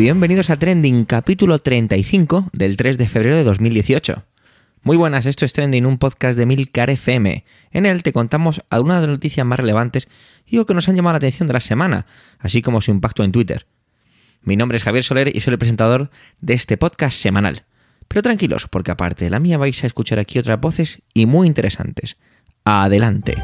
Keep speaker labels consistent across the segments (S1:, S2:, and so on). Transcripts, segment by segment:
S1: Bienvenidos a Trending, capítulo 35 del 3 de febrero de 2018. Muy buenas, esto es Trending, un podcast de Milcar FM. En él te contamos algunas de las noticias más relevantes y o que nos han llamado la atención de la semana, así como su impacto en Twitter. Mi nombre es Javier Soler y soy el presentador de este podcast semanal. Pero tranquilos, porque aparte de la mía vais a escuchar aquí otras voces y muy interesantes. Adelante.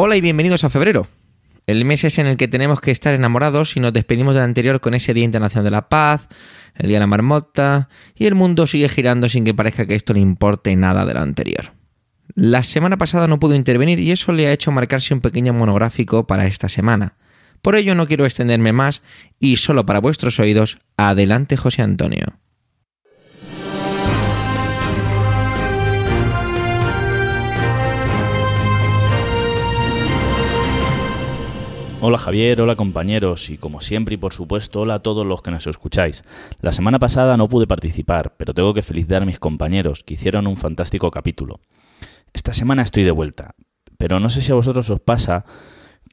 S1: Hola y bienvenidos a febrero. El mes es en el que tenemos que estar enamorados y nos despedimos del anterior con ese Día Internacional de la Paz, el Día de la Marmota, y el mundo sigue girando sin que parezca que esto le importe nada de lo anterior. La semana pasada no pudo intervenir y eso le ha hecho marcarse un pequeño monográfico para esta semana. Por ello no quiero extenderme más y solo para vuestros oídos, adelante José Antonio.
S2: Hola Javier, hola compañeros y como siempre y por supuesto hola a todos los que nos escucháis. La semana pasada no pude participar, pero tengo que felicitar a mis compañeros que hicieron un fantástico capítulo. Esta semana estoy de vuelta, pero no sé si a vosotros os pasa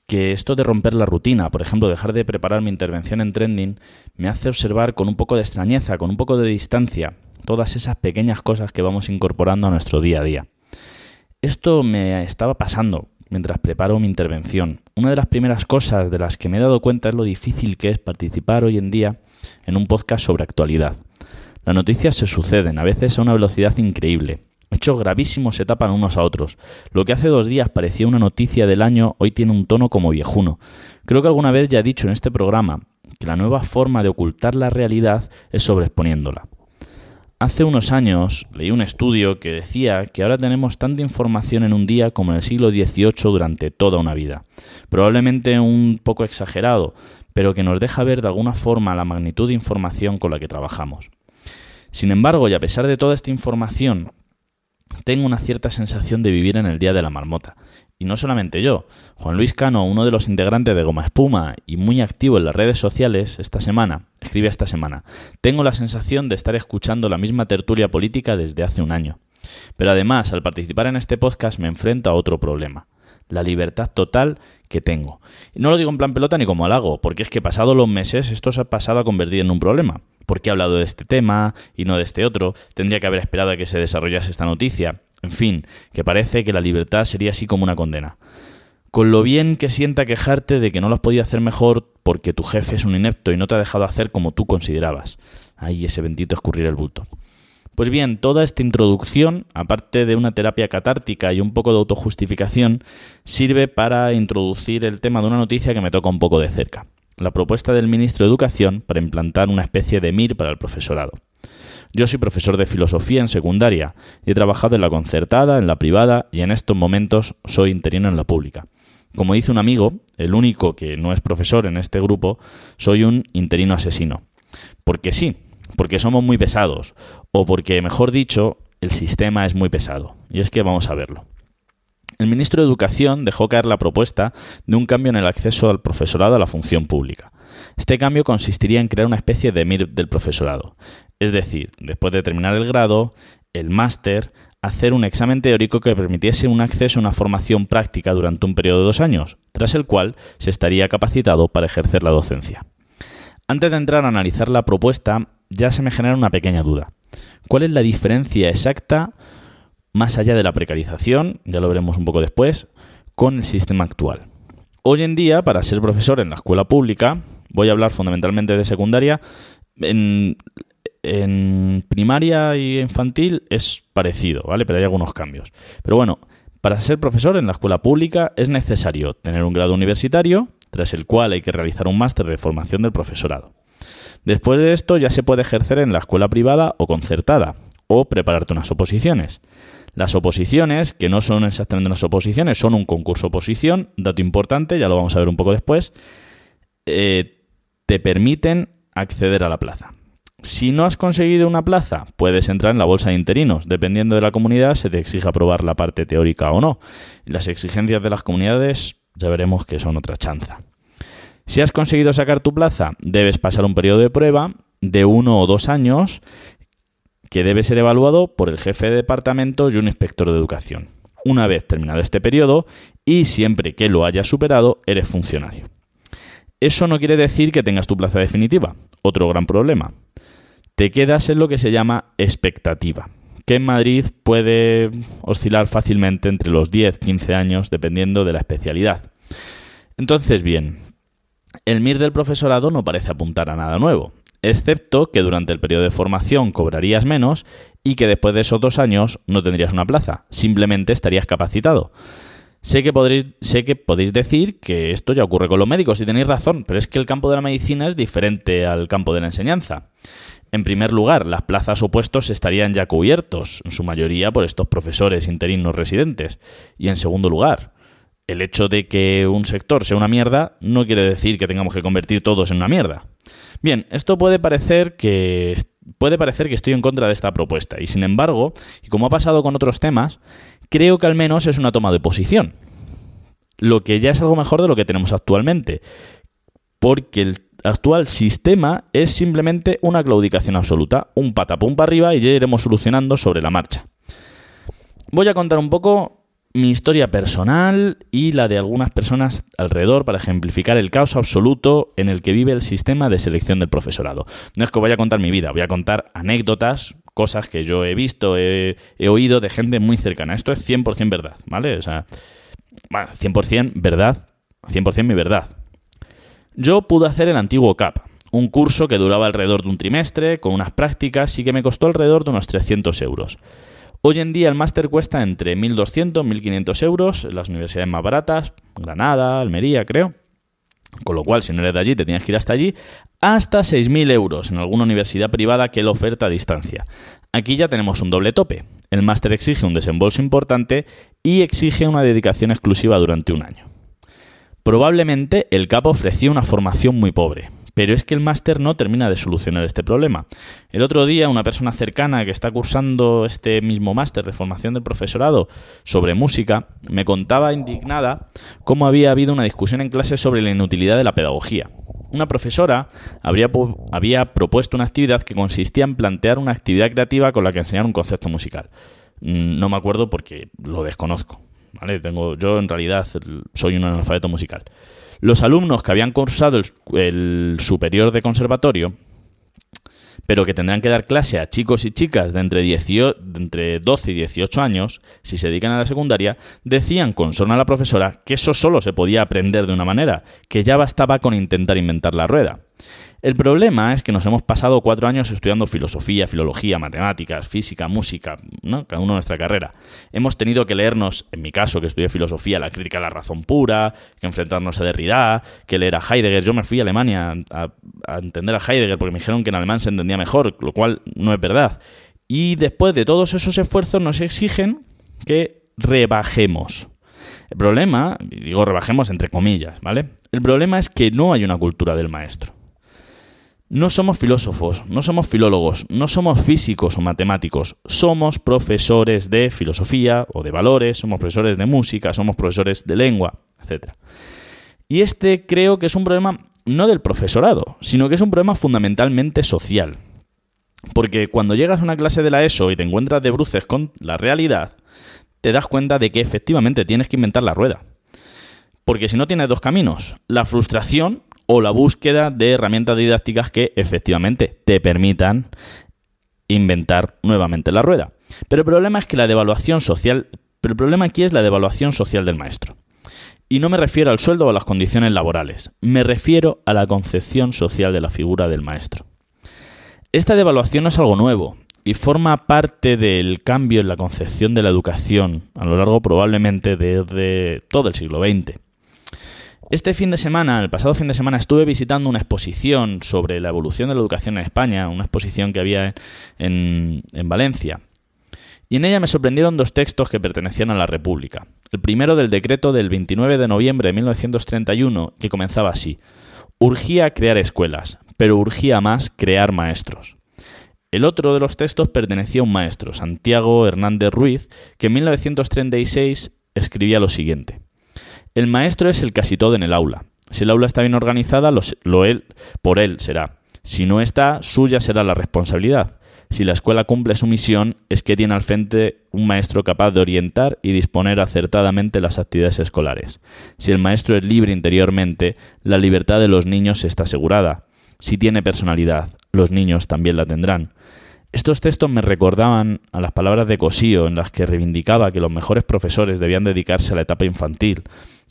S2: que esto de romper la rutina, por ejemplo, dejar de preparar mi intervención en trending, me hace observar con un poco de extrañeza, con un poco de distancia, todas esas pequeñas cosas que vamos incorporando a nuestro día a día. Esto me estaba pasando mientras preparo mi intervención. Una de las primeras cosas de las que me he dado cuenta es lo difícil que es participar hoy en día en un podcast sobre actualidad. Las noticias se suceden, a veces a una velocidad increíble. Hechos gravísimos se tapan unos a otros. Lo que hace dos días parecía una noticia del año hoy tiene un tono como viejuno. Creo que alguna vez ya he dicho en este programa que la nueva forma de ocultar la realidad es sobreexponiéndola. Hace unos años leí un estudio que decía que ahora tenemos tanta información en un día como en el siglo XVIII durante toda una vida. Probablemente un poco exagerado, pero que nos deja ver de alguna forma la magnitud de información con la que trabajamos. Sin embargo, y a pesar de toda esta información, tengo una cierta sensación de vivir en el día de la marmota. Y no solamente yo, Juan Luis Cano, uno de los integrantes de Goma Espuma y muy activo en las redes sociales esta semana, escribe esta semana, tengo la sensación de estar escuchando la misma tertulia política desde hace un año. Pero además, al participar en este podcast me enfrento a otro problema la libertad total que tengo. Y no lo digo en plan pelota ni como halago, porque es que pasado los meses esto se ha pasado a convertir en un problema. ¿Por qué he hablado de este tema y no de este otro? Tendría que haber esperado a que se desarrollase esta noticia. En fin, que parece que la libertad sería así como una condena. Con lo bien que sienta quejarte de que no lo has podido hacer mejor porque tu jefe es un inepto y no te ha dejado hacer como tú considerabas. Ay, ese bendito escurrir el bulto. Pues bien, toda esta introducción, aparte de una terapia catártica y un poco de autojustificación, sirve para introducir el tema de una noticia que me toca un poco de cerca. La propuesta del ministro de Educación para implantar una especie de MIR para el profesorado. Yo soy profesor de filosofía en secundaria y he trabajado en la concertada, en la privada y en estos momentos soy interino en la pública. Como dice un amigo, el único que no es profesor en este grupo, soy un interino asesino. Porque sí, porque somos muy pesados o porque, mejor dicho, el sistema es muy pesado. Y es que vamos a verlo. El ministro de Educación dejó caer la propuesta de un cambio en el acceso al profesorado a la función pública. Este cambio consistiría en crear una especie de MIR del profesorado, es decir, después de terminar el grado, el máster, hacer un examen teórico que permitiese un acceso a una formación práctica durante un periodo de dos años, tras el cual se estaría capacitado para ejercer la docencia. Antes de entrar a analizar la propuesta, ya se me genera una pequeña duda. ¿Cuál es la diferencia exacta, más allá de la precarización, ya lo veremos un poco después, con el sistema actual? Hoy en día, para ser profesor en la escuela pública, voy a hablar fundamentalmente de secundaria, en, primaria y infantil es parecido, ¿vale? Pero hay algunos cambios. Pero bueno, para ser profesor en la escuela pública es necesario tener un grado universitario, tras el cual hay que realizar un máster de formación del profesorado. Después de esto ya se puede ejercer en la escuela privada o concertada, o prepararte unas oposiciones. Las oposiciones, que no son exactamente unas oposiciones, son un concurso oposición, dato importante, ya lo vamos a ver un poco después, eh, te permiten acceder a la plaza. Si no has conseguido una plaza, puedes entrar en la bolsa de interinos. Dependiendo de la comunidad, se te exige aprobar la parte teórica o no. Las exigencias de las comunidades ya veremos que son otra chanza. Si has conseguido sacar tu plaza, debes pasar un periodo de prueba de uno o dos años que debe ser evaluado por el jefe de departamento y un inspector de educación. Una vez terminado este periodo, y siempre que lo hayas superado, eres funcionario. Eso no quiere decir que tengas tu plaza definitiva. Otro gran problema. Te quedas en lo que se llama expectativa, que en Madrid puede oscilar fácilmente entre los 10-15 años dependiendo de la especialidad. Entonces, bien, el MIR del profesorado no parece apuntar a nada nuevo excepto que durante el periodo de formación cobrarías menos y que después de esos dos años no tendrías una plaza, simplemente estarías capacitado. Sé que, podréis, sé que podéis decir que esto ya ocurre con los médicos y tenéis razón, pero es que el campo de la medicina es diferente al campo de la enseñanza. En primer lugar, las plazas o estarían ya cubiertos, en su mayoría por estos profesores interinos residentes. Y en segundo lugar, el hecho de que un sector sea una mierda no quiere decir que tengamos que convertir todos en una mierda. Bien, esto puede parecer que puede parecer que estoy en contra de esta propuesta y sin embargo, y como ha pasado con otros temas, creo que al menos es una toma de posición. Lo que ya es algo mejor de lo que tenemos actualmente, porque el actual sistema es simplemente una claudicación absoluta, un patapum para arriba y ya iremos solucionando sobre la marcha. Voy a contar un poco mi historia personal y la de algunas personas alrededor para ejemplificar el caos absoluto en el que vive el sistema de selección del profesorado. No es que vaya a contar mi vida, voy a contar anécdotas, cosas que yo he visto, he, oído de gente muy cercana. Esto es 100% verdad, ¿vale? O sea, 100% verdad, 100% mi verdad. Yo pude hacer el antiguo CAP, un curso que duraba alrededor de un trimestre, con unas prácticas y que me costó alrededor de unos 300 euros. Hoy en día el máster cuesta entre 1.200 1.500 euros en las universidades más baratas, Granada, Almería, creo. Con lo cual, si no eres de allí, te tienes que ir hasta allí, hasta 6.000 euros en alguna universidad privada que lo oferta a distancia. Aquí ya tenemos un doble tope. El máster exige un desembolso importante y exige una dedicación exclusiva durante un año. Probablemente el CAP ofrecía una formación muy pobre, pero es que el máster no termina de solucionar este problema. El otro día una persona cercana que está cursando este mismo máster de formación del profesorado sobre música me contaba indignada cómo había habido una discusión en clase sobre la inutilidad de la pedagogía. Una profesora había propuesto una actividad que consistía en plantear una actividad creativa con la que enseñar un concepto musical. Mm, no me acuerdo porque lo desconozco. ¿vale? Tengo, yo en realidad soy un analfabeto musical. Los alumnos que habían cursado el, superior de conservatorio, pero que tendrán que dar clase a chicos y chicas de entre, de entre 12 y 18 años, si se dedican a la secundaria, decían con sorna a la profesora que eso solo se podía aprender de una manera, que ya bastaba con intentar inventar la rueda. El problema es que nos hemos pasado cuatro años estudiando filosofía, filología, matemáticas, física, música, ¿no? cada uno nuestra carrera. Hemos tenido que leernos, en mi caso, que estudié filosofía, la crítica a la razón pura, que enfrentarnos a Derrida, que leer a Heidegger. Yo me fui a Alemania a, a entender a Heidegger porque me dijeron que en alemán se entendía mejor, lo cual no es verdad. Y después de todos esos esfuerzos nos exigen que rebajemos. El problema, digo rebajemos entre comillas, ¿vale? El problema es que no hay una cultura del maestro. No somos filósofos, no somos filólogos, no somos físicos o matemáticos, somos profesores de filosofía o de valores, somos profesores de música, somos profesores de lengua, etc. Y este creo que es un problema no del profesorado, sino que es un problema fundamentalmente social. Porque cuando llegas a una clase de la ESO y te encuentras de bruces con la realidad, te das cuenta de que efectivamente tienes que inventar la rueda. Porque si no tienes dos caminos, la frustración o la búsqueda de herramientas didácticas que efectivamente te permitan inventar nuevamente la rueda. Pero el problema es que la devaluación social, pero el problema aquí es la devaluación social del maestro. Y no me refiero al sueldo o a las condiciones laborales, me refiero a la concepción social de la figura del maestro. Esta devaluación no es algo nuevo y forma parte del cambio en la concepción de la educación a lo largo probablemente desde todo el siglo XX. Este fin de semana, el pasado fin de semana, estuve visitando una exposición sobre la evolución de la educación en España, una exposición que había en, Valencia. Y en ella me sorprendieron dos textos que pertenecían a la República. El primero del decreto del 29 de noviembre de 1931, que comenzaba así. Urgía crear escuelas, pero urgía más crear maestros. El otro de los textos pertenecía a un maestro, Santiago Hernández Ruiz, que en 1936 escribía lo siguiente. El maestro es el casi todo en el aula. Si el aula está bien organizada, lo, él, por él será. Si no está, suya será la responsabilidad. Si la escuela cumple su misión, es que tiene al frente un maestro capaz de orientar y disponer acertadamente las actividades escolares. Si el maestro es libre interiormente, la libertad de los niños está asegurada. Si tiene personalidad, los niños también la tendrán. Estos textos me recordaban a las palabras de Cosío en las que reivindicaba que los mejores profesores debían dedicarse a la etapa infantil,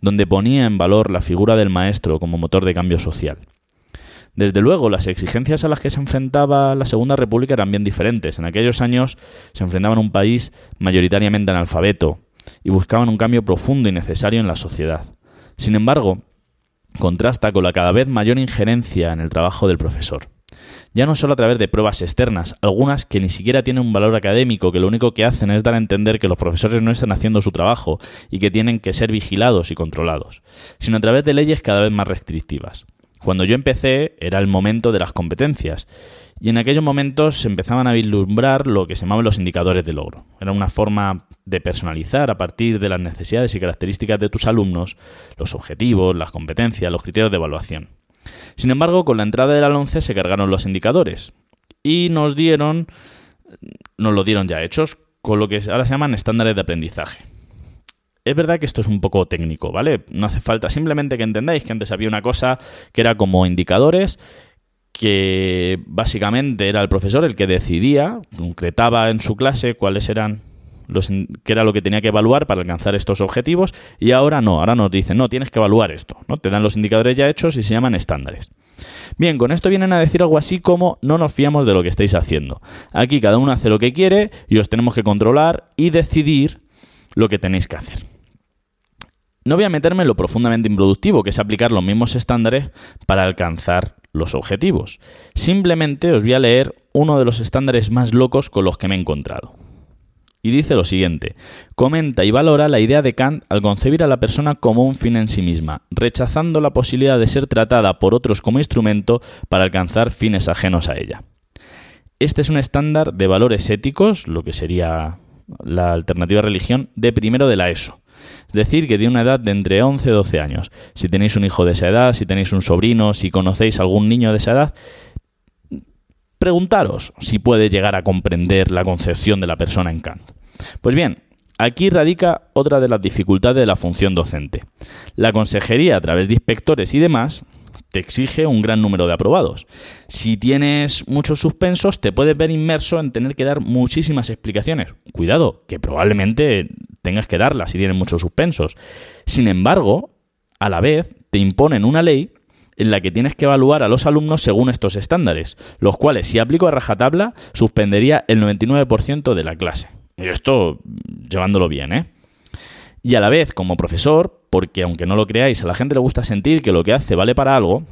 S2: donde ponía en valor la figura del maestro como motor de cambio social. Desde luego, las exigencias a las que se enfrentaba la Segunda República eran bien diferentes. En aquellos años se enfrentaban a un país mayoritariamente analfabeto y buscaban un cambio profundo y necesario en la sociedad. Sin embargo, contrasta con la cada vez mayor injerencia en el trabajo del profesor. Ya no solo a través de pruebas externas, algunas que ni siquiera tienen un valor académico, que lo único que hacen es dar a entender que los profesores no están haciendo su trabajo y que tienen que ser vigilados y controlados, sino a través de leyes cada vez más restrictivas. Cuando yo empecé era el momento de las competencias y en aquellos momentos se empezaban a vislumbrar lo que se llamaban los indicadores de logro. Era una forma de personalizar a partir de las necesidades y características de tus alumnos los objetivos, las competencias, los criterios de evaluación. Sin embargo, con la entrada de la 11 se cargaron los indicadores y nos dieron, nos lo dieron ya hechos, con lo que ahora se llaman estándares de aprendizaje. Es verdad que esto es un poco técnico, ¿vale? No hace falta, simplemente que entendáis que antes había una cosa que era como indicadores que básicamente era el profesor el que decidía, concretaba en su clase cuáles eran los, qué era lo que tenía que evaluar para alcanzar estos objetivos y ahora no, ahora nos dicen, no, tienes que evaluar esto, ¿no? Te dan los indicadores ya hechos y se llaman estándares. Bien, con esto vienen a decir algo así como no nos fiamos de lo que estáis haciendo. Aquí cada uno hace lo que quiere y os tenemos que controlar y decidir lo que tenéis que hacer. No voy a meterme en lo profundamente improductivo, que es aplicar los mismos estándares para alcanzar los objetivos. Simplemente os voy a leer uno de los estándares más locos con los que me he encontrado. Y dice lo siguiente, comenta y valora la idea de Kant al concebir a la persona como un fin en sí misma, rechazando la posibilidad de ser tratada por otros como instrumento para alcanzar fines ajenos a ella. Este es un estándar de valores éticos, lo que sería la alternativa religión, de primero de la ESO decir que tiene una edad de entre 11 y 12 años. Si tenéis un hijo de esa edad, si tenéis un sobrino, si conocéis algún niño de esa edad, preguntaros si puede llegar a comprender la concepción de la persona en Kant. Pues bien, Aquí radica otra de las dificultades de la función docente. La consejería, a través de inspectores y demás, te exige un gran número de aprobados. Si tienes muchos suspensos, te puedes ver inmerso en tener que dar muchísimas explicaciones. Cuidado, que probablemente tengas que darlas si tienes muchos suspensos. Sin embargo, a la vez te imponen una ley en la que tienes que evaluar a los alumnos según estos estándares, los cuales, si aplico a rajatabla, suspendería el 99% de la clase. Y esto llevándolo bien, ¿eh? Y a la vez, como profesor, porque aunque no lo creáis, a la gente le gusta sentir que lo que hace vale para algo,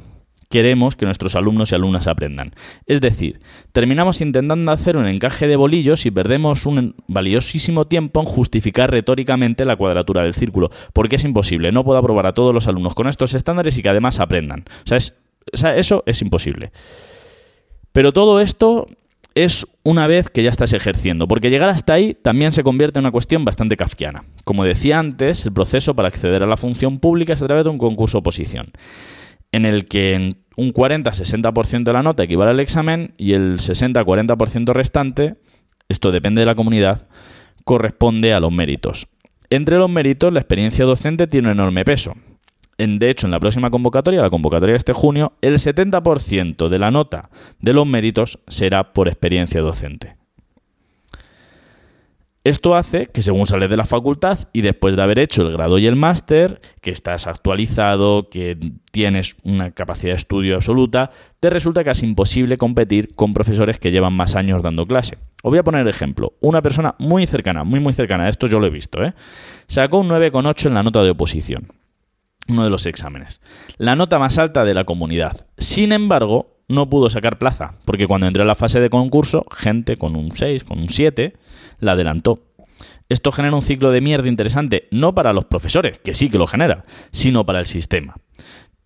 S2: queremos que nuestros alumnos y alumnas aprendan. Es decir, terminamos intentando hacer un encaje de bolillos y perdemos un valiosísimo tiempo en justificar retóricamente la cuadratura del círculo, porque es imposible. No puedo aprobar a todos los alumnos con estos estándares y que además aprendan. O sea, eso es imposible. Pero todo esto es una vez que ya estás ejerciendo, porque llegar hasta ahí también se convierte en una cuestión bastante kafkiana. Como decía antes, el proceso para acceder a la función pública es a través de un concurso oposición, en el que un 40-60% de la nota equivale al examen y el 60-40% restante, esto depende de la comunidad, corresponde a los méritos. Entre los méritos, la experiencia docente tiene un enorme peso de hecho, en la próxima convocatoria, la convocatoria de este junio, el 70% de la nota de los méritos será por experiencia docente. Esto hace que según sales de la facultad y después de haber hecho el grado y el máster, que estás actualizado, que tienes una capacidad de estudio absoluta, te resulta casi imposible competir con profesores que llevan más años dando clase. Os voy a poner ejemplo. Una persona muy cercana, muy muy cercana, esto yo lo he visto, ¿eh? sacó un 9,8 en la nota de oposición uno de los exámenes. La nota más alta de la comunidad. Sin embargo, no pudo sacar plaza, porque cuando entró a la fase de concurso, gente con un 6, con un 7, la adelantó. Esto genera un ciclo de mierda interesante, no para los profesores, que sí que lo genera, sino para el sistema.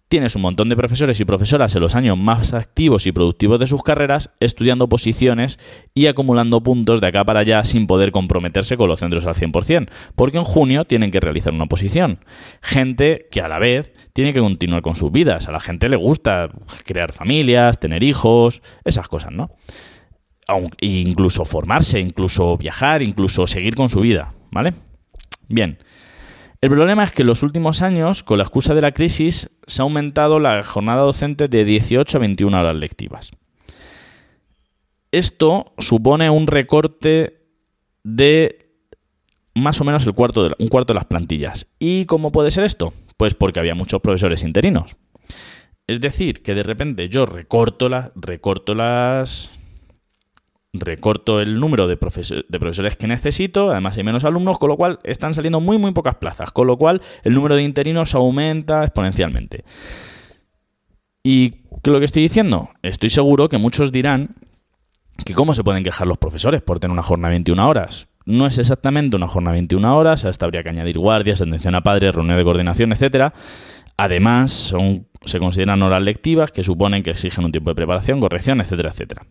S2: Tienes un montón de profesores y profesoras en los años más activos y productivos de sus carreras estudiando posiciones y acumulando puntos de acá para allá sin poder comprometerse con los centros al 100%, porque en junio tienen que realizar una posición. Gente que a la vez tiene que continuar con sus vidas. A la gente le gusta crear familias, tener hijos, esas cosas, ¿no? incluso formarse, incluso viajar, incluso seguir con su vida, ¿vale? Bien. El problema es que en los últimos años, con la excusa de la crisis, se ha aumentado la jornada docente de 18 a 21 horas lectivas. Esto supone un recorte de más o menos el cuarto de, un cuarto de las plantillas. ¿Y cómo puede ser esto? Pues porque había muchos profesores interinos. Es decir, que de repente yo recorto, recorto las, recorto el número de, profesores que necesito, además hay menos alumnos, con lo cual están saliendo muy muy pocas plazas, con lo cual el número de interinos aumenta exponencialmente. ¿Y qué es lo que estoy diciendo? Estoy seguro que muchos dirán que cómo se pueden quejar los profesores por tener una jornada de 21 horas. No es exactamente una jornada de 21 horas, hasta habría que añadir guardias, atención a padres, reunión de coordinación, etcétera. Además, son se consideran horas lectivas que suponen que exigen un tiempo de preparación, corrección, etcétera, etcétera.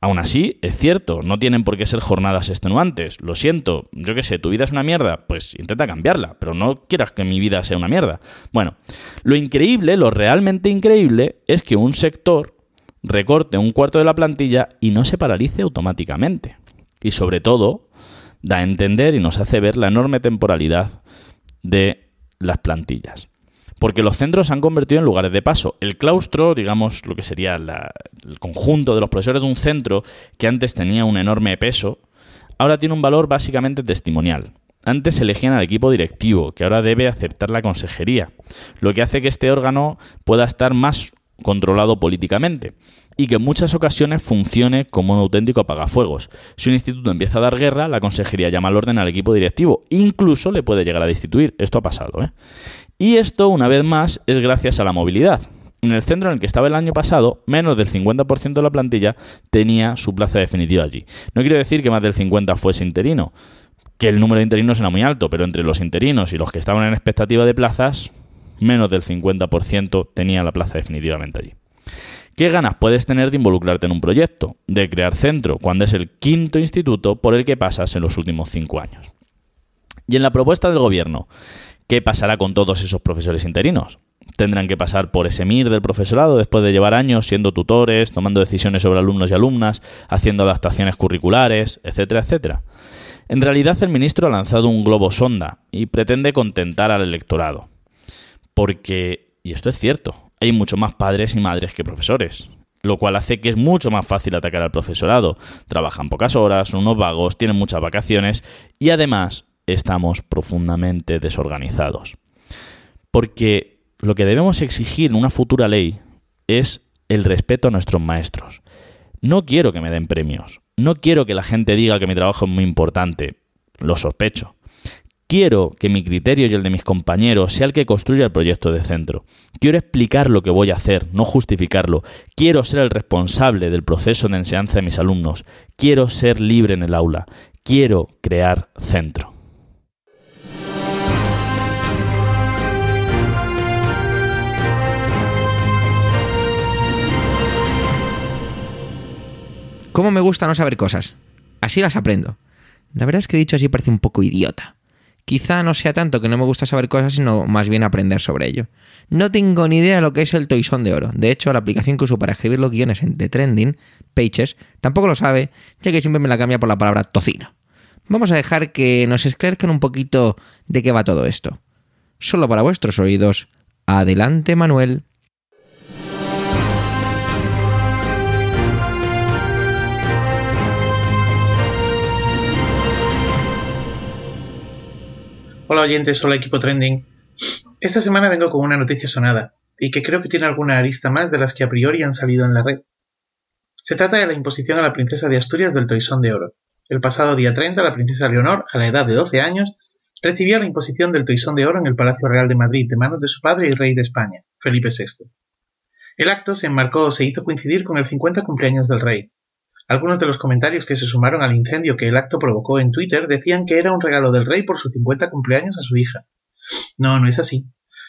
S2: Aún así, es cierto, no tienen por qué ser jornadas extenuantes. Lo siento, yo qué sé, tu vida es una mierda, pues intenta cambiarla, pero no quieras que mi vida sea una mierda. Bueno, lo increíble, lo realmente increíble, es que un sector recorte un cuarto de la plantilla y no se paralice automáticamente. Y sobre todo, da a entender y nos hace ver la enorme temporalidad de las plantillas porque los centros se han convertido en lugares de paso. El claustro, digamos, lo que sería el conjunto de los profesores de un centro que antes tenía un enorme peso, ahora tiene un valor básicamente testimonial. Antes elegían al equipo directivo, que ahora debe aceptar la consejería, lo que hace que este órgano pueda estar más controlado políticamente y que en muchas ocasiones funcione como un auténtico apagafuegos. Si un instituto empieza a dar guerra, la consejería llama al orden al equipo directivo, incluso le puede llegar a destituir. Esto ha pasado. ¿eh? Y esto, una vez más, es gracias a la movilidad. En el centro en el que estaba el año pasado, menos del 50% de la plantilla tenía su plaza definitiva allí. No quiero decir que más del 50% fuese interino, que el número de interinos era muy alto, pero entre los interinos y los que estaban en expectativa de plazas, menos del 50% tenía la plaza definitivamente allí. ¿Qué ganas puedes tener de involucrarte en un proyecto, de crear centro, cuando es el quinto instituto por el que pasas en los últimos cinco años? Y en la propuesta del gobierno, ¿Qué pasará con todos esos profesores interinos? Tendrán que pasar por ese MIR del profesorado después de llevar años siendo tutores, tomando decisiones sobre alumnos y alumnas, haciendo adaptaciones curriculares, etcétera, etcétera. En realidad el ministro ha lanzado un globo sonda y pretende contentar al electorado. Porque, y esto es cierto, hay mucho más padres y madres que profesores, lo cual hace que es mucho más fácil atacar al profesorado. Trabajan pocas horas, son unos vagos, tienen muchas vacaciones y además estamos profundamente desorganizados. Porque lo que debemos exigir en una futura ley es el respeto a nuestros maestros. No quiero que me den premios. No quiero que la gente diga que mi trabajo es muy importante. Lo sospecho. Quiero que mi criterio y el de mis compañeros sea el que construya el proyecto de centro. Quiero explicar lo que voy a hacer, no justificarlo. Quiero ser el responsable del proceso de enseñanza de mis alumnos. Quiero ser libre en el aula. Quiero crear centro.
S1: ¿Cómo me gusta no saber cosas? Así las aprendo. La verdad es que dicho así parece un poco idiota. Quizá no sea tanto que no me gusta saber cosas, sino más bien aprender sobre ello. No tengo ni idea de lo que es el toisón de oro. De hecho, la aplicación que uso para escribir los guiones The Trending, Pages, tampoco lo sabe, ya que siempre me la cambia por la palabra tocino. Vamos a dejar que nos esclarezcan un poquito de qué va todo esto. Solo para vuestros oídos. Adelante, Manuel.
S3: Hola oyentes, hola equipo trending. Esta semana vengo con una noticia sonada, y que creo que tiene alguna arista más de las que a priori han salido en la red. Se trata de la imposición a la princesa de Asturias del Toisón de Oro. El pasado día 30, la princesa Leonor, a la edad de 12 años, recibía la imposición del Toisón de Oro en el Palacio Real de Madrid de manos de su padre y rey de España, Felipe VI. El acto se enmarcó o se hizo coincidir con el 50 cumpleaños del rey, algunos de los comentarios que se sumaron al incendio que el acto provocó en Twitter decían que era un regalo del rey por su 50 cumpleaños a su hija. No, no es así.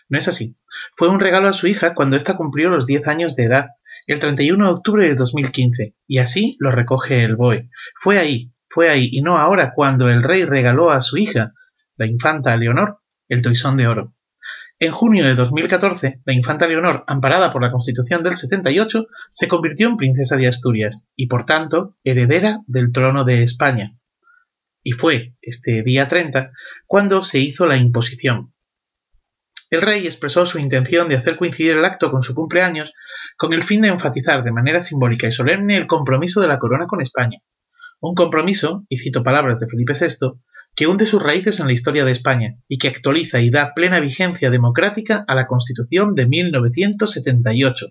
S3: No es así. Fue un regalo a su hija cuando ésta cumplió los 10 años de edad, el 31 de octubre de 2015, y así lo recoge el BOE. Fue ahí, fue ahí, y no ahora cuando el rey regaló a su hija, la infanta Leonor, el toisón de oro. En junio de 2014, la infanta Leonor, amparada por la Constitución del 78, se convirtió en princesa de Asturias y, por tanto, heredera del trono de España. Y fue este día 30 cuando se hizo la imposición. El rey expresó su intención de hacer coincidir el acto con su cumpleaños con el fin de enfatizar de manera simbólica y solemne el compromiso de la corona con España. Un compromiso, y cito palabras de Felipe VI, que hunde sus raíces en la historia de España y que actualiza y da plena vigencia democrática a la Constitución de 1978,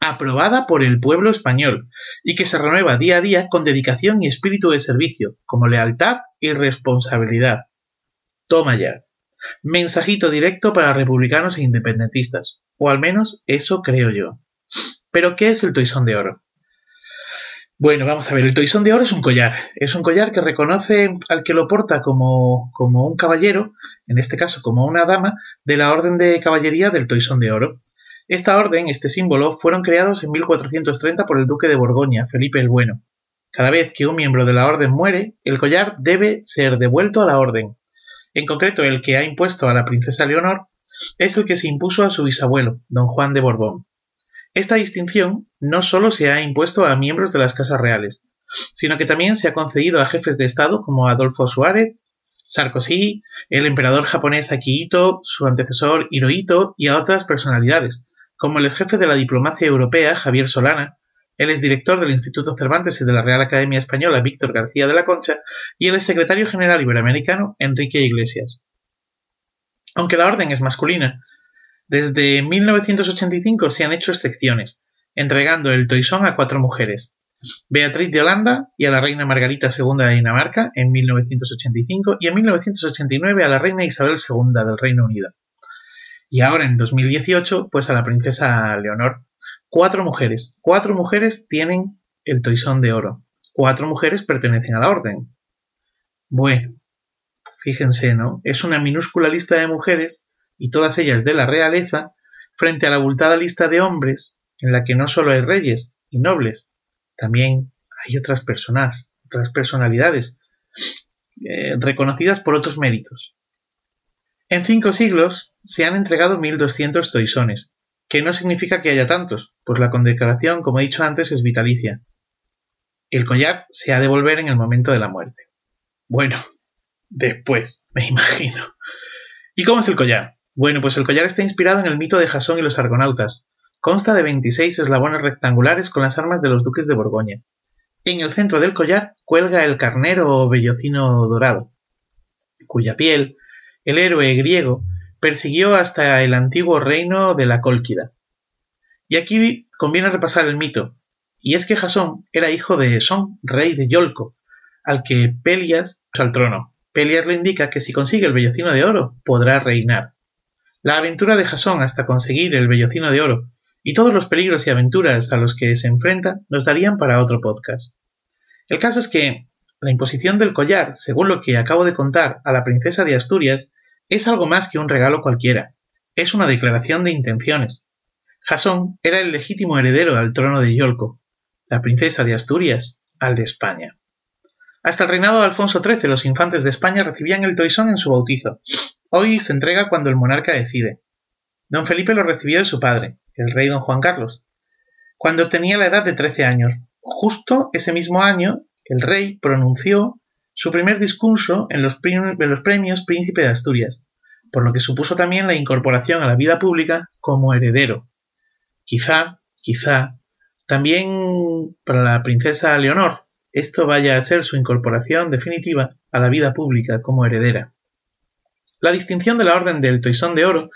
S3: aprobada por el pueblo español, y que se renueva día a día con dedicación y espíritu de servicio, como lealtad y responsabilidad. Toma ya. Mensajito directo para republicanos e independentistas, o al menos eso creo yo. Pero, ¿qué es el toisón de oro? Bueno, vamos a ver, el toisón de oro es un collar. Es un collar que reconoce al que lo porta como, como un caballero, en este caso como una dama, de la Orden de Caballería del Toisón de Oro. Esta orden, este símbolo, fueron creados en 1430 por el duque de Borgoña, Felipe el Bueno. Cada vez que un miembro de la orden muere, el collar debe ser devuelto a la orden. En concreto, el que ha impuesto a la princesa Leonor es el que se impuso a su bisabuelo, don Juan de Borbón. Esta distinción no solo se ha impuesto a miembros de las casas reales, sino que también se ha concedido a jefes de Estado como Adolfo Suárez, Sarkozy, el emperador japonés Akihito, su antecesor Hirohito y a otras personalidades, como el jefe de la diplomacia europea Javier Solana, el exdirector del Instituto Cervantes y de la Real Academia Española Víctor García de la Concha y el secretario general iberoamericano Enrique Iglesias. Aunque la orden es masculina, desde 1985 se han hecho excepciones, entregando el toisón a cuatro mujeres. Beatriz de Holanda y a la reina Margarita II de Dinamarca en 1985 y en 1989 a la reina Isabel II del Reino Unido. Y ahora en 2018 pues a la princesa Leonor. Cuatro mujeres, cuatro mujeres tienen el toisón de oro. Cuatro mujeres pertenecen a la orden. Bueno, fíjense, ¿no? Es una minúscula lista de mujeres y todas ellas de la realeza, frente a la abultada lista de hombres, en la que no solo hay reyes y nobles, también hay otras personas, otras personalidades, eh, reconocidas por otros méritos. En cinco siglos se han entregado 1.200 toisones, que no significa que haya tantos, pues la condecoración, como he dicho antes, es vitalicia. El collar se ha de volver en el momento de la muerte. Bueno, después, me imagino. ¿Y cómo es el collar? Bueno, pues el collar está inspirado en el mito de Jasón y los argonautas. Consta de 26 eslabones rectangulares con las armas de los duques de Borgoña. En el centro del collar cuelga el carnero o bellocino dorado, cuya piel el héroe griego persiguió hasta el antiguo reino de la Cólquida. Y aquí conviene repasar el mito, y es que Jasón era hijo de Son, rey de Yolco, al que Pelias al trono. Pelias le indica que si consigue el bellocino de oro podrá reinar. La aventura de Jasón hasta conseguir el vellocino de oro y todos los peligros y aventuras a los que se enfrenta nos darían para otro podcast. El caso es que la imposición del collar, según lo que acabo de contar a la princesa de Asturias, es algo más que un regalo cualquiera. Es una declaración de intenciones. Jasón era el legítimo heredero al trono de Yolco, la princesa de Asturias al de España. Hasta el reinado de Alfonso XIII los infantes de España recibían el toisón en su bautizo, Hoy se entrega cuando el monarca decide. Don Felipe lo recibió de su padre, el rey don Juan Carlos, cuando tenía la edad de 13 años. Justo ese mismo año, el rey pronunció su primer discurso en los, premios Príncipe de Asturias, por lo que supuso también la incorporación a la vida pública como heredero. Quizá, quizá, también para la princesa Leonor, esto vaya a ser su incorporación definitiva a la vida pública como heredera. La distinción de la Orden del Toisón de Oro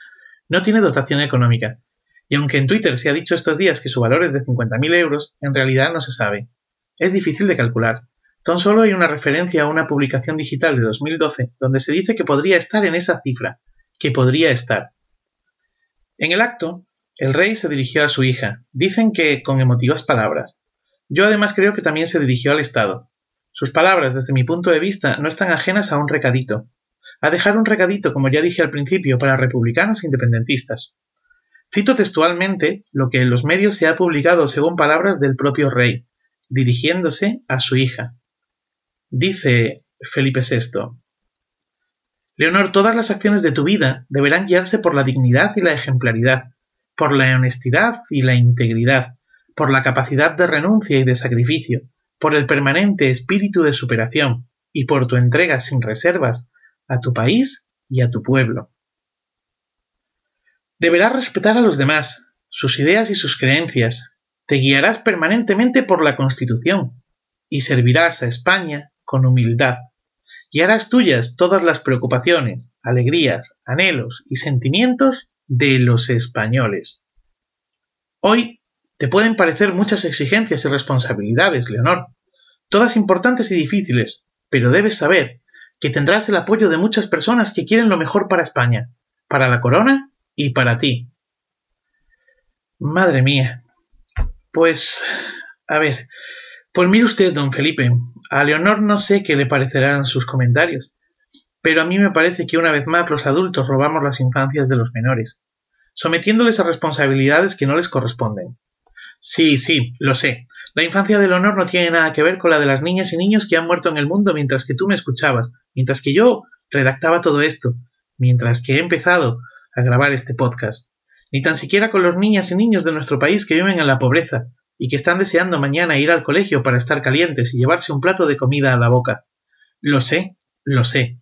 S3: no tiene dotación económica, y aunque en Twitter se ha dicho estos días que su valor es de 50.000 euros, en realidad no se sabe. Es difícil de calcular. Tan solo hay una referencia a una publicación digital de 2012 donde se dice que podría estar en esa cifra, que podría estar. En el acto, el rey se dirigió a su hija, dicen que con emotivas palabras. Yo además creo que también se dirigió al Estado. Sus palabras, desde mi punto de vista, no están ajenas a un recadito, a dejar un recadito, como ya dije al principio, para republicanos e independentistas. Cito textualmente lo que en los medios se ha publicado según palabras del propio rey, dirigiéndose a su hija. Dice Felipe VI, Leonor, todas las acciones de tu vida deberán guiarse por la dignidad y la ejemplaridad, por la honestidad y la integridad, por la capacidad de renuncia y de sacrificio, por el permanente espíritu de superación y por tu entrega sin reservas a tu país y a tu pueblo. Deberás respetar a los demás, sus ideas y sus creencias, te guiarás permanentemente por la Constitución y servirás a España con humildad y harás tuyas todas las preocupaciones, alegrías, anhelos y sentimientos de los españoles. Hoy te pueden parecer muchas exigencias y responsabilidades, Leonor, todas importantes y difíciles, pero debes saber que tendrás el apoyo de muchas personas que quieren lo mejor para España, para la corona y para ti. Madre mía. Pues, a ver, pues mire usted, don Felipe, a Leonor no sé qué le parecerán sus comentarios, pero a mí me parece que una vez más los adultos robamos las infancias de los menores, sometiéndoles a responsabilidades que no les corresponden. Sí, sí, lo sé. La infancia de Leonor no tiene nada que ver con la de las niñas y niños que han muerto en el mundo mientras que tú me escuchabas, mientras que yo redactaba todo esto, mientras que he empezado a grabar este podcast, ni tan siquiera con los niñas y niños de nuestro país que viven en la pobreza, y que están deseando mañana ir al colegio para estar calientes y llevarse un plato de comida a la boca. Lo sé, lo sé.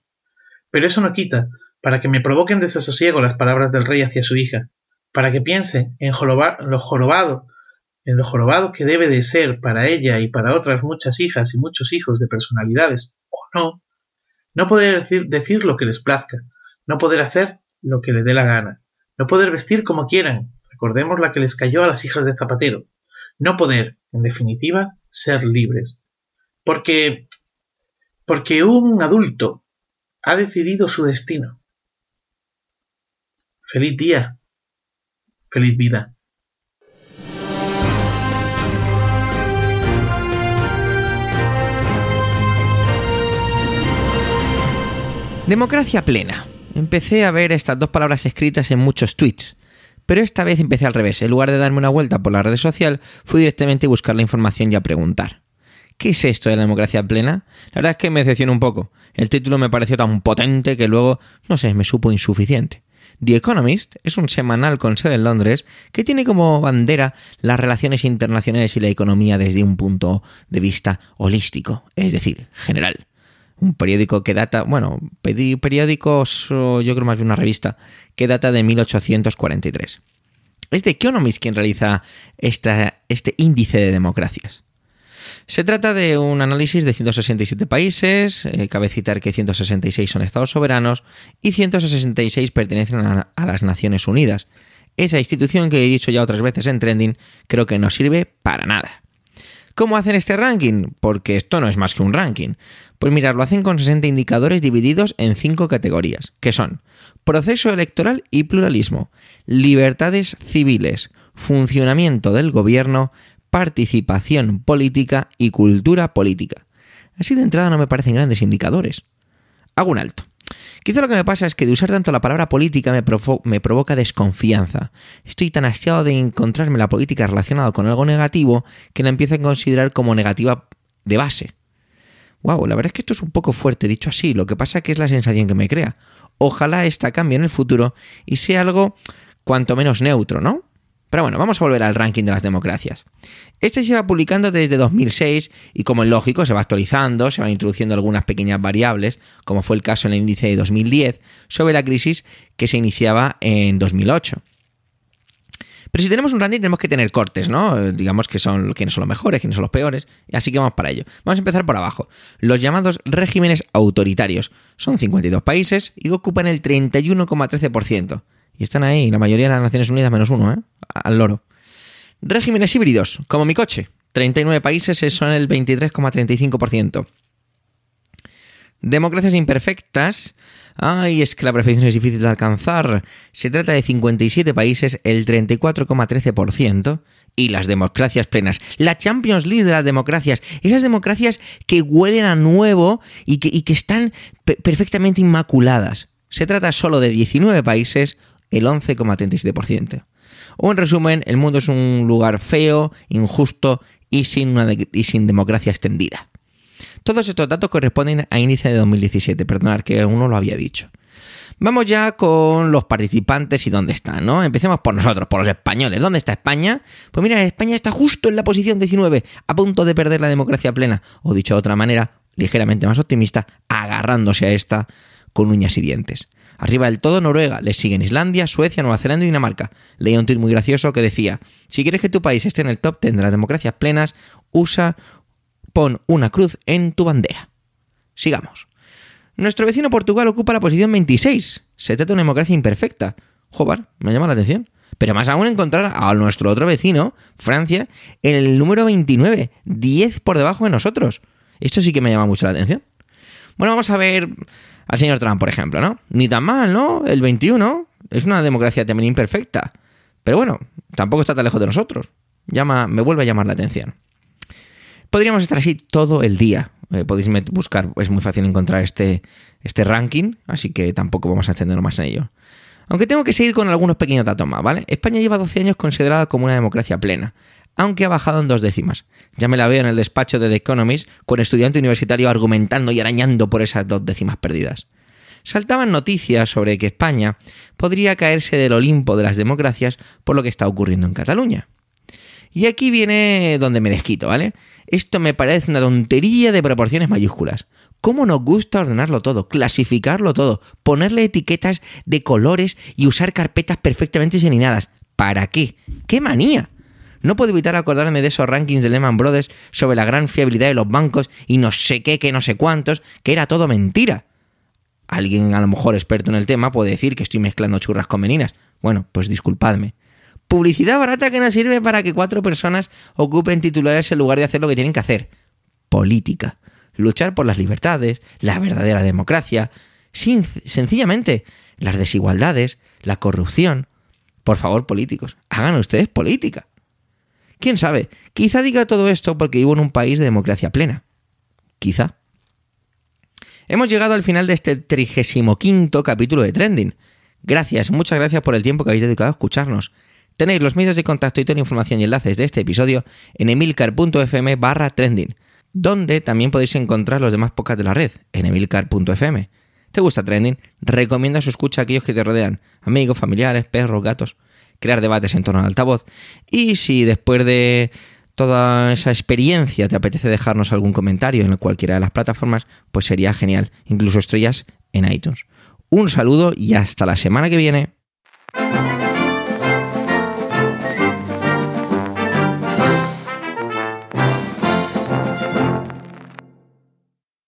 S3: Pero eso no quita para que me provoquen desasosiego las palabras del rey hacia su hija, para que piense en lo jorobado, en lo jorobado que debe de ser para ella y para otras muchas hijas y muchos hijos de personalidades, o no, no poder decir, decir lo que les plazca, no poder hacer lo que le dé la gana, no poder vestir como quieran, recordemos la que les cayó a las hijas de Zapatero, no poder, en definitiva, ser libres. Porque, porque un adulto ha decidido su destino. Feliz día. Feliz vida.
S1: Democracia plena. Empecé a ver estas dos palabras escritas en muchos tweets. Pero esta vez empecé al revés. En lugar de darme una vuelta por la red social, fui directamente a buscar la información y a preguntar. ¿Qué es esto de la democracia plena? La verdad es que me decepcionó un poco. El título me pareció tan potente que luego, no sé, me supo insuficiente. The Economist es un semanal con sede en Londres que tiene como bandera las relaciones internacionales y la economía desde un punto de vista holístico, es decir, general. Un periódico que data, bueno, periódicos, yo creo más bien una revista, que data de 1843. Es The Economist quien realiza este índice de democracias. Se trata de un análisis de 167 países, eh, cabe citar que 166 son estados soberanos y 166 pertenecen a las Naciones Unidas. Esa institución que he dicho ya otras veces en Trending creo que no sirve para nada. ¿Cómo hacen este ranking? Porque esto no es más que un ranking. Pues mirad, lo hacen con 60 indicadores divididos en 5 categorías, que son proceso electoral y pluralismo, libertades civiles, funcionamiento del gobierno, participación política y cultura política. Así de entrada no me parecen grandes indicadores. Hago un alto. Quizá lo que me pasa es que de usar tanto la palabra política me, provoca desconfianza. Estoy tan hastiado de encontrarme la política relacionada con algo negativo que la empiezo a considerar como negativa de base. Wow, la verdad es que esto es un poco fuerte dicho así, lo que pasa que es la sensación que me crea. Ojalá esta cambie en el futuro y sea algo cuanto menos neutro, ¿no? Pero bueno, vamos a volver al ranking de las democracias. Este se va publicando desde 2006 y como es lógico se va actualizando, se van introduciendo algunas pequeñas variables, como fue el caso en el índice de 2010, sobre la crisis que se iniciaba en 2008. Pero si tenemos un ranking tenemos que tener cortes, ¿no? Digamos que son son los mejores, quiénes son los peores, así que vamos para ello. Vamos a empezar por abajo. Los llamados regímenes autoritarios. Son 52 países y ocupan el 31,13%. Y están ahí, la mayoría de las Naciones Unidas menos uno, ¿eh? Al loro. Regímenes híbridos, como mi coche. 39 países son el 23,35%. Democracias imperfectas. Ay, es que la perfección es difícil de alcanzar. Se trata de 57 países, el 34,13%. y las democracias plenas. La Champions League de las democracias. Esas democracias que huelen a nuevo y que, y que están perfectamente inmaculadas. Se trata solo de 19 países, el 11,37%. O en resumen, el mundo es un lugar feo, injusto y sin, democracia extendida. Todos estos datos corresponden a índice de 2017, perdonad que uno lo había dicho. Vamos ya con los participantes y dónde están, ¿no? Empecemos por nosotros, por los españoles. ¿Dónde está España? Pues mira, España está justo en la posición 19, a punto de perder la democracia plena, o dicho de otra manera, ligeramente más optimista, agarrándose a esta con uñas y dientes. Arriba del todo Noruega, le siguen Islandia, Suecia, Nueva Zelanda y Dinamarca. Leía un tuit muy gracioso que decía, si quieres que tu país esté en el top 10 de las democracias plenas, usa, pon una cruz en tu bandera. Sigamos. Nuestro vecino Portugal ocupa la posición 26. Se trata de una democracia imperfecta. Joder, me llama la atención. Pero más aún encontrar a nuestro otro vecino, Francia, en el número 29, 10 por debajo de nosotros. Esto sí que me llama mucho la atención. Bueno, vamos a ver al señor Trump, por ejemplo, ¿no? Ni tan mal, ¿no? El 21 es una democracia también imperfecta. Pero bueno, tampoco está tan lejos de nosotros. Llama, me vuelve a llamar la atención. Podríamos estar así todo el día. Eh, podéis buscar, es muy fácil encontrar este, este ranking, así que tampoco vamos a extendernos más en ello. Aunque tengo que seguir con algunos pequeños datos más, ¿vale? España lleva 12 años considerada como una democracia plena, aunque ha bajado en dos décimas. Ya me la veo en el despacho de The Economist con estudiante universitario argumentando y arañando por esas dos décimas perdidas. Saltaban noticias sobre que España podría caerse del Olimpo de las democracias por lo que está ocurriendo en Cataluña. Y aquí viene donde me desquito, ¿vale? Esto me parece una tontería de proporciones mayúsculas. ¿Cómo nos gusta ordenarlo todo, clasificarlo todo, ponerle etiquetas de colores y usar carpetas perfectamente señaladas? ¿Para qué? ¡Qué manía! No puedo evitar acordarme de esos rankings de Lehman Brothers sobre la gran fiabilidad de los bancos y no sé qué, que no sé cuántos, que era todo mentira. Alguien a lo mejor experto en el tema puede decir que estoy mezclando churras con meninas. Bueno, pues disculpadme. Publicidad barata que no sirve para que cuatro personas ocupen titulares en lugar de hacer lo que tienen que hacer. Política. Luchar por las libertades, la verdadera democracia. Sencillamente, las desigualdades, la corrupción. Por favor, políticos, hagan ustedes política. ¿Quién sabe? Quizá diga todo esto porque vivo en un país de democracia plena. Quizá. Hemos llegado al final de este 35 capítulo de Trending. Gracias, muchas gracias por el tiempo que habéis dedicado a escucharnos. Tenéis los medios de contacto y toda la información y enlaces de este episodio en emilcar.fm barra trending, donde también podéis encontrar los demás podcasts de la red, en emilcar.fm. ¿Te gusta Trending? Recomienda su escucha a aquellos que te rodean, amigos, familiares, perros, gatos, crear debates en torno al altavoz. Y si después de toda esa experiencia te apetece dejarnos algún comentario en cualquiera de las plataformas, pues sería genial, incluso estrellas en iTunes. Un saludo y hasta la semana que viene.